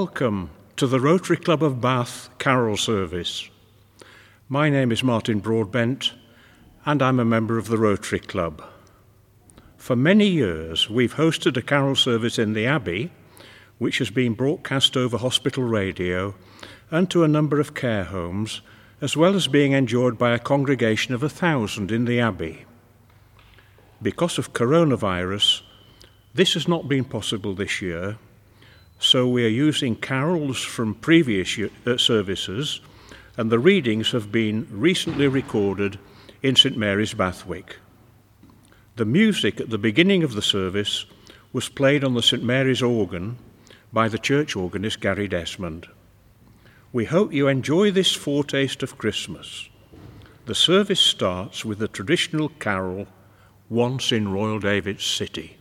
Welcome to the Rotary Club of Bath Carol Service. My name is Martin Broadbent, and I'm a member of the Rotary Club. For many years, we've hosted a carol service in the Abbey, which has been broadcast over hospital radio and to a number of care homes, as well as being enjoyed by a congregation of a thousand in the Abbey. Because of coronavirus, this has not been possible this year, so we are using carols from previous uh, services, and the readings have been recently recorded in St Mary's Bathwick. The music at the beginning of the service was played on the St Mary's organ by the church organist Gary Desmond. We hope you enjoy this foretaste of Christmas. The service starts with the traditional carol, Once in Royal David's City.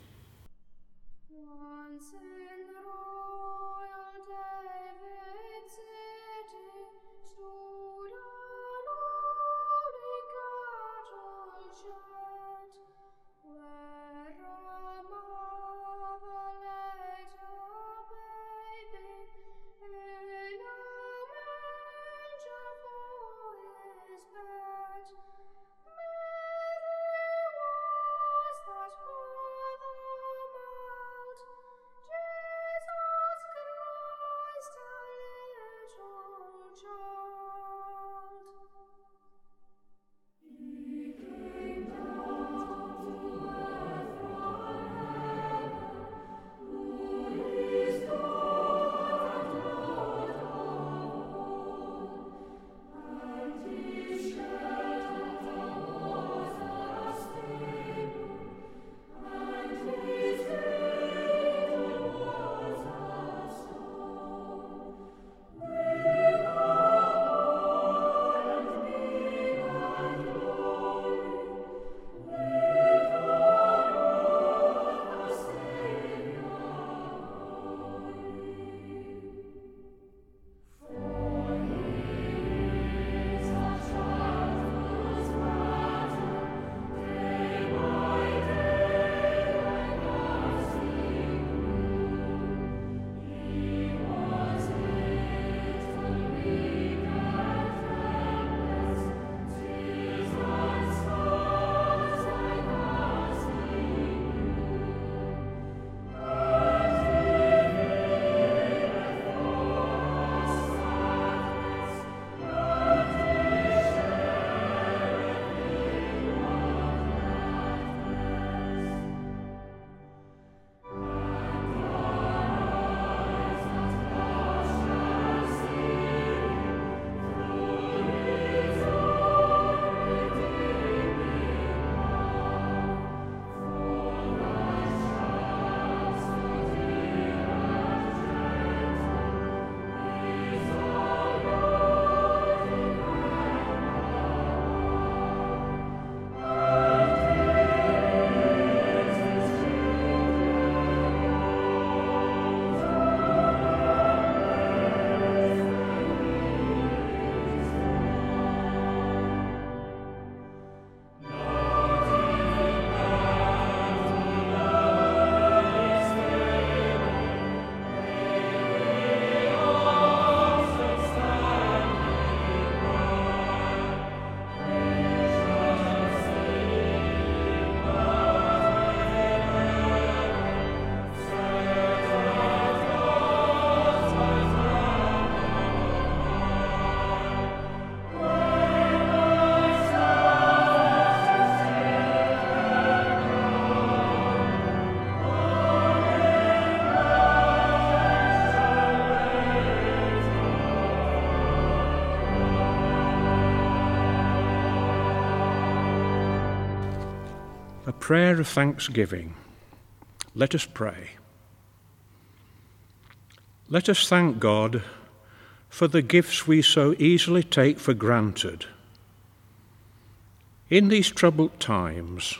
Prayer of thanksgiving. Let us pray. Let us thank God for the gifts we so easily take for granted. In these troubled times,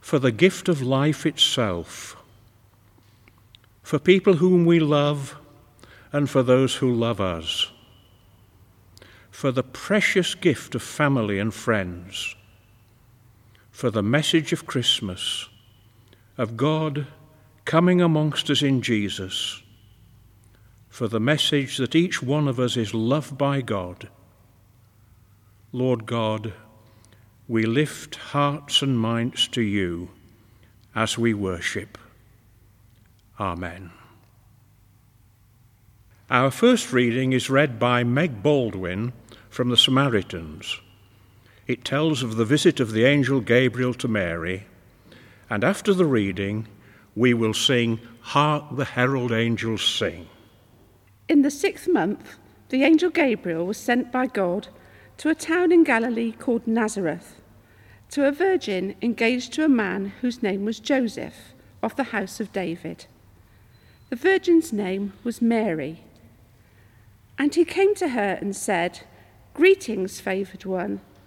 for the gift of life itself, for people whom we love and for those who love us, for the precious gift of family and friends for the message of Christmas, of God coming amongst us in Jesus, for the message that each one of us is loved by God. Lord God, we lift hearts and minds to you as we worship. Amen. Our first reading is read by Meg Baldwin from the Samaritans. It tells of the visit of the angel Gabriel to Mary, and after the reading, we will sing Hark the Herald Angels Sing. In the sixth month, the angel Gabriel was sent by God to a town in Galilee called Nazareth, to a virgin engaged to a man whose name was Joseph, of the house of David. The virgin's name was Mary. And he came to her and said, Greetings, favoured one,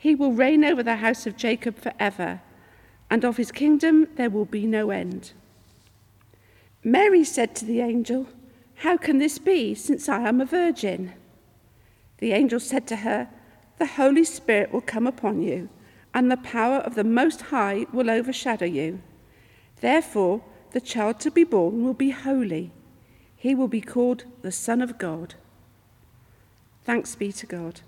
He will reign over the house of Jacob forever, and of his kingdom there will be no end. Mary said to the angel, how can this be, since I am a virgin? The angel said to her, The Holy Spirit will come upon you, and the power of the Most High will overshadow you. Therefore, the child to be born will be holy. He will be called the Son of God. Thanks be to God.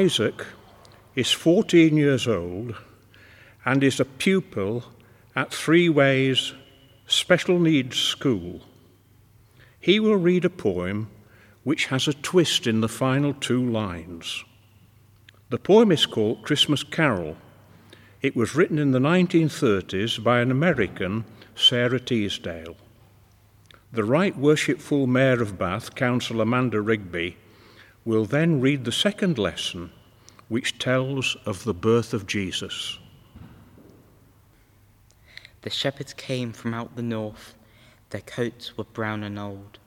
Isaac is 14 years old and is a pupil at Three Ways Special Needs School. He will read a poem which has a twist in the final two lines. The poem is called Christmas Carol. It was written in the 1930s by an American, Sara Teasdale. The Right Worshipful Mayor of Bath, Councillor Amanda Rigby, will then read the second lesson, which tells of the birth of Jesus. The shepherds came from out the north, their coats were brown and old.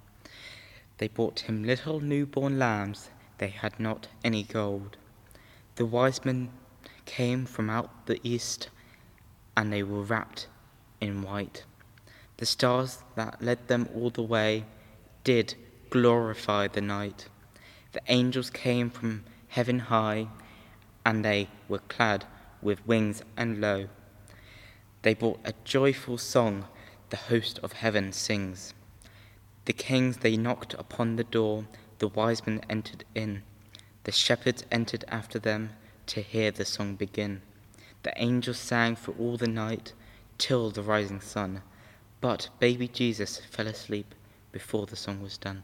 They brought him little newborn lambs, they had not any gold. The wise men came from out the east, and they were wrapped in white. The stars that led them all the way did glorify the night. The angels came from heaven high, and they were clad with wings and lo. They brought a joyful song, the host of heaven sings. The kings they knocked upon the door, the wise men entered in. The shepherds entered after them to hear the song begin. The angels sang for all the night till the rising sun, but baby Jesus fell asleep before the song was done.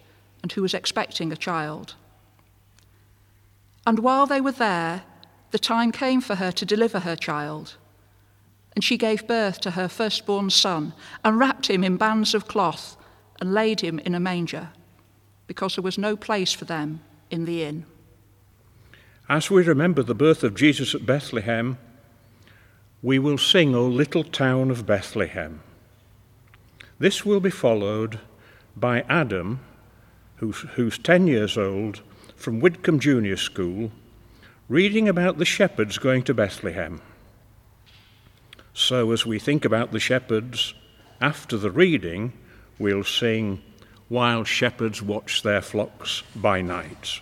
and who was expecting a child. And while they were there, the time came for her to deliver her child. And she gave birth to her firstborn son, and wrapped him in bands of cloth, and laid him in a manger, because there was no place for them in the inn. As we remember the birth of Jesus at Bethlehem, we will sing, O little town of Bethlehem. This will be followed by Adam, who's, who's 10 years old, from Widcombe Junior School, reading about the shepherds going to Bethlehem. So, as we think about the shepherds, after the reading, we'll sing, While Shepherds Watch Their Flocks by Night.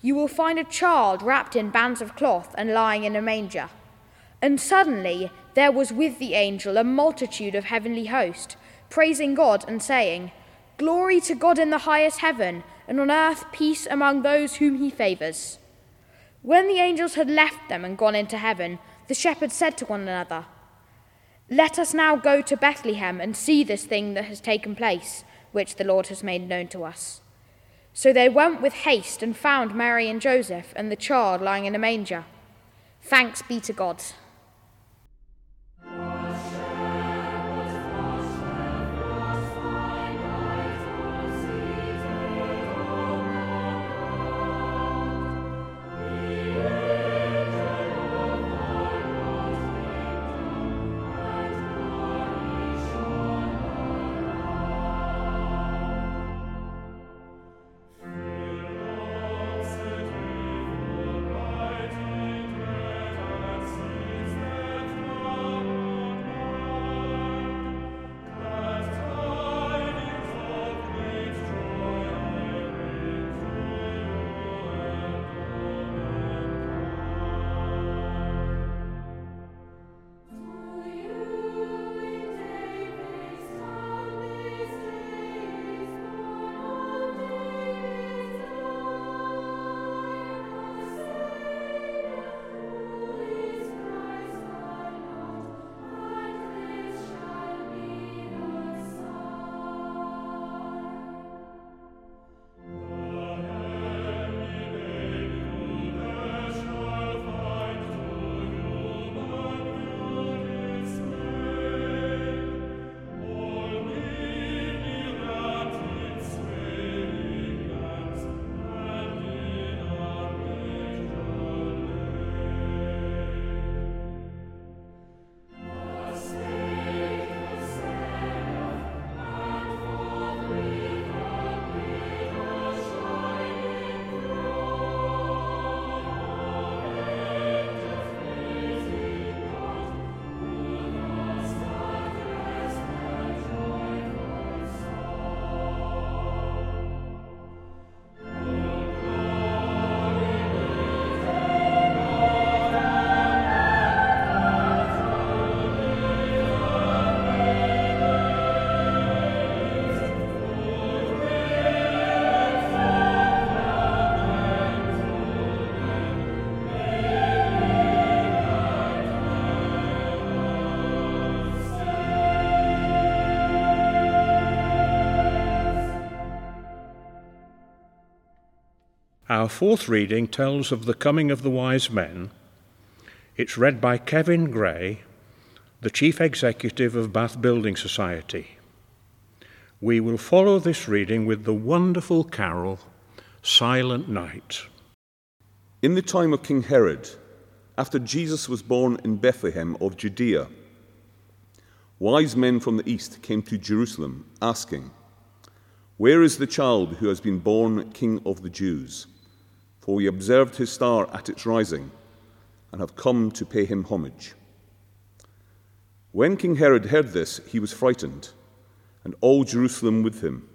You will find a child wrapped in bands of cloth and lying in a manger. And suddenly there was with the angel a multitude of heavenly hosts, praising God and saying, Glory to God in the highest heaven, and on earth peace among those whom he favours. When the angels had left them and gone into heaven, the shepherds said to one another, Let us now go to Bethlehem and see this thing that has taken place, which the Lord has made known to us. So they went with haste and found Mary and Joseph and the child lying in a manger. Thanks be to God. Our fourth reading tells of the coming of the wise men. It's read by Kevin Gray, the Chief Executive of Bath Building Society. We will follow this reading with the wonderful carol, Silent Night. In the time of King Herod, after Jesus was born in Bethlehem of Judea, wise men from the east came to Jerusalem, asking, Where is the child who has been born King of the Jews? For we observed his star at its rising and have come to pay him homage. When King Herod heard this, he was frightened, and all Jerusalem with him.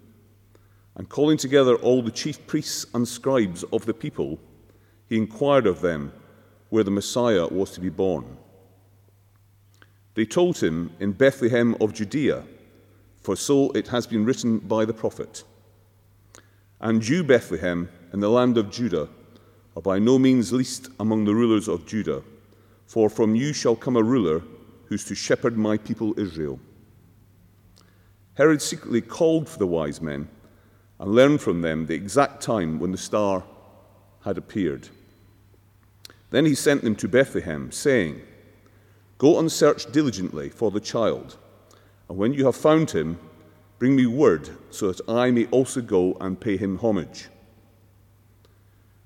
And calling together all the chief priests and scribes of the people, he inquired of them where the Messiah was to be born. They told him, In Bethlehem of Judea, for so it has been written by the prophet. And you, Bethlehem, in the land of Judah, are by no means least among the rulers of Judah, for from you shall come a ruler who's to shepherd my people Israel. Herod secretly called for the wise men and learned from them the exact time when the star had appeared. Then he sent them to Bethlehem, saying, Go and search diligently for the child, and when you have found him, bring me word so that I may also go and pay him homage.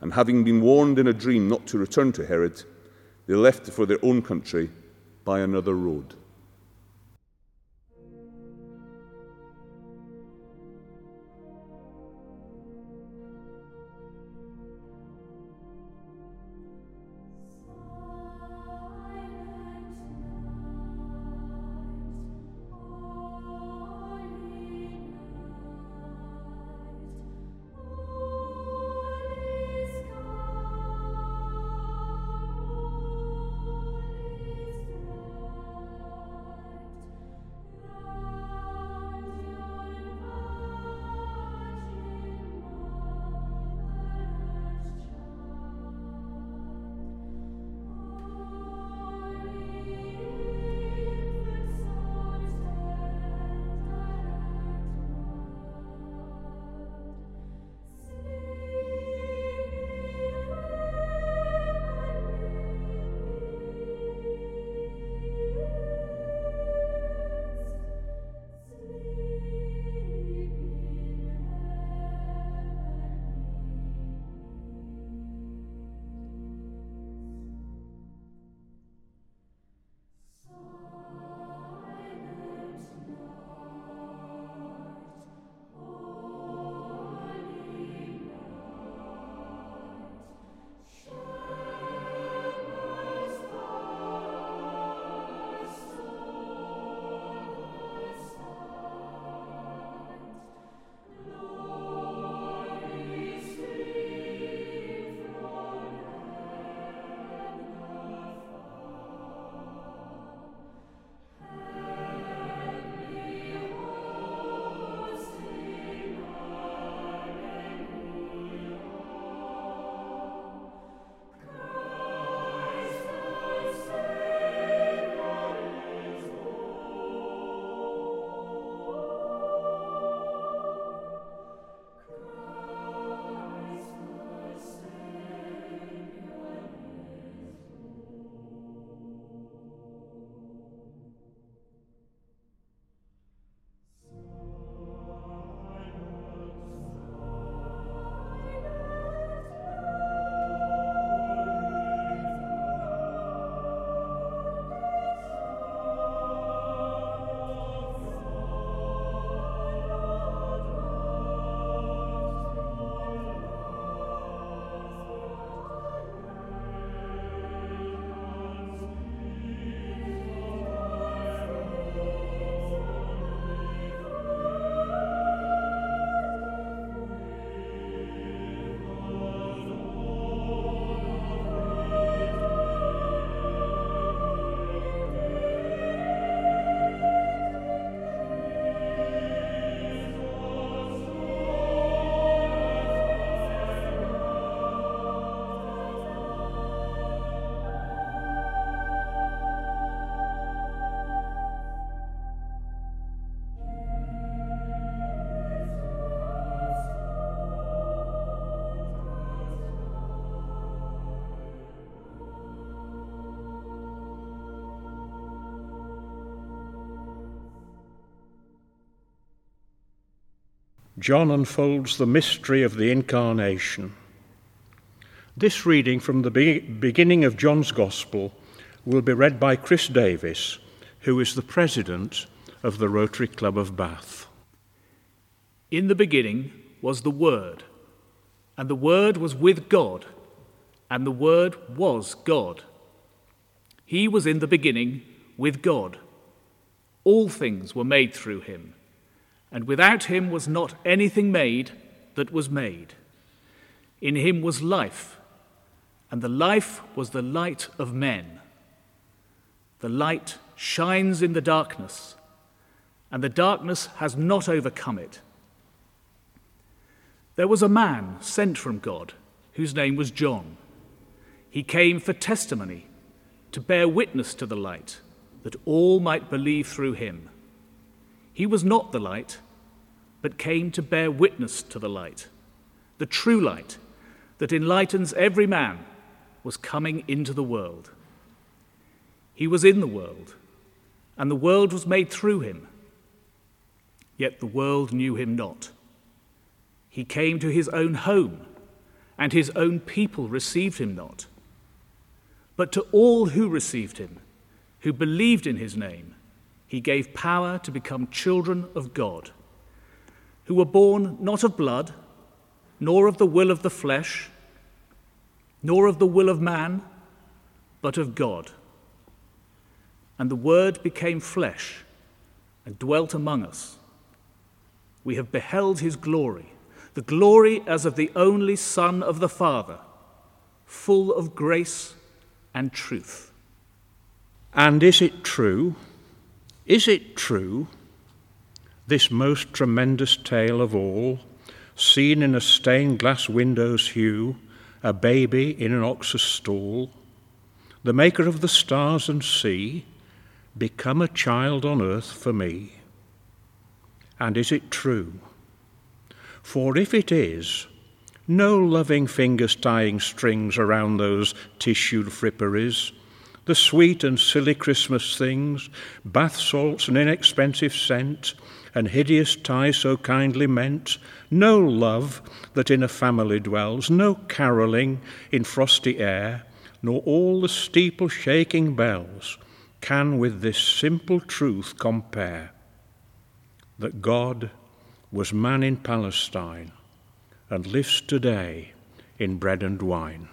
And having been warned in a dream not to return to Herod, they left for their own country by another road. John unfolds the mystery of the Incarnation. This reading from the be- beginning of John's Gospel will be read by Chris Davis, who is the president of the Rotary Club of Bath. In the beginning was the Word, and the Word was with God, and the Word was God. He was in the beginning with God. All things were made through him and without him was not anything made that was made. In him was life, and the life was the light of men. The light shines in the darkness, and the darkness has not overcome it. There was a man sent from God whose name was John. He came for testimony, to bear witness to the light, that all might believe through him. He was not the light, but came to bear witness to the light. The true light that enlightens every man was coming into the world. He was in the world, and the world was made through him. Yet the world knew him not. He came to his own home, and his own people received him not. But to all who received him, who believed in his name, he gave power to become children of God, who were born not of blood, nor of the will of the flesh, nor of the will of man, but of God. And the Word became flesh and dwelt among us. We have beheld his glory, the glory as of the only Son of the Father, full of grace and truth. And is it true? Is it true? This most tremendous tale of all, seen in a stained glass window's hue, a baby in an ox's stall, the maker of the stars and sea, become a child on earth for me? And is it true? For if it is, no loving fingers tying strings around those tissued fripperies, the sweet and silly Christmas things, bath salts and inexpensive scent, and hideous ties so kindly meant, no love that in a family dwells, no carolling in frosty air, nor all the steeple shaking bells can with this simple truth compare that God was man in Palestine and lives today in bread and wine.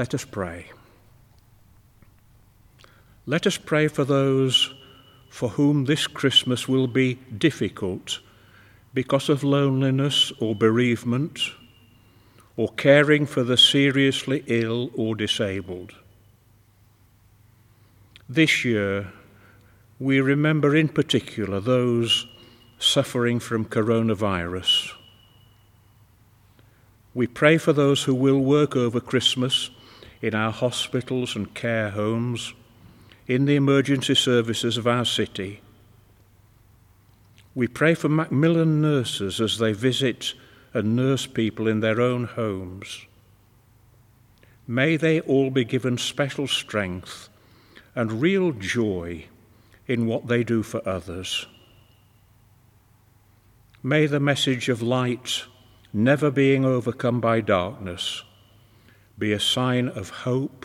Let us pray. Let us pray for those for whom this Christmas will be difficult because of loneliness or bereavement, or caring for the seriously ill or disabled. This year, we remember in particular those suffering from coronavirus. We pray for those who will work over Christmas in our hospitals and care homes, in the emergency services of our city. We pray for Macmillan nurses as they visit and nurse people in their own homes. May they all be given special strength and real joy in what they do for others. May the message of light, never being overcome by darkness, be a sign of hope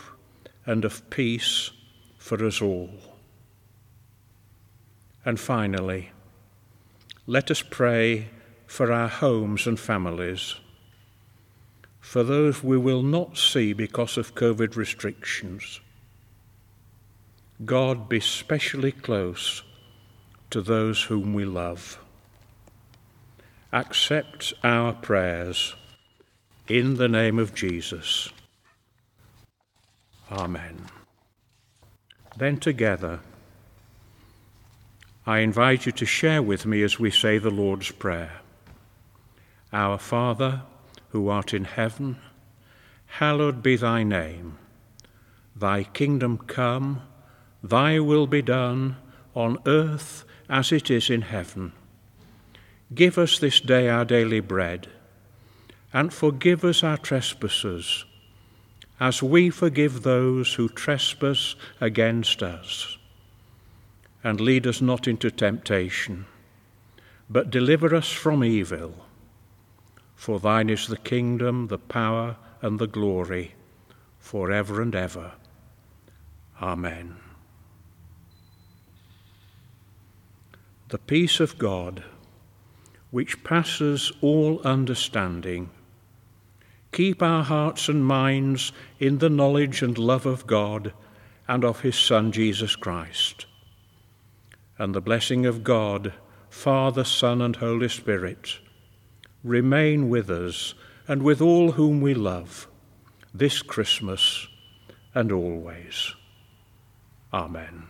and of peace for us all. And finally, let us pray for our homes and families, for those we will not see because of COVID restrictions. God be specially close to those whom we love. Accept our prayers in the name of Jesus. Amen. Then together, I invite you to share with me as we say the Lord's Prayer. Our Father, who art in heaven, hallowed be thy name. Thy kingdom come, thy will be done, on earth as it is in heaven. Give us this day our daily bread, and forgive us our trespasses, as we forgive those who trespass against us. And lead us not into temptation, but deliver us from evil. For thine is the kingdom, the power, and the glory, for ever and ever. Amen. The peace of God, which passes all understanding, keep our hearts and minds in the knowledge and love of God and of his Son, Jesus Christ. And the blessing of God, Father, Son, and Holy Spirit, remain with us and with all whom we love this Christmas and always. Amen.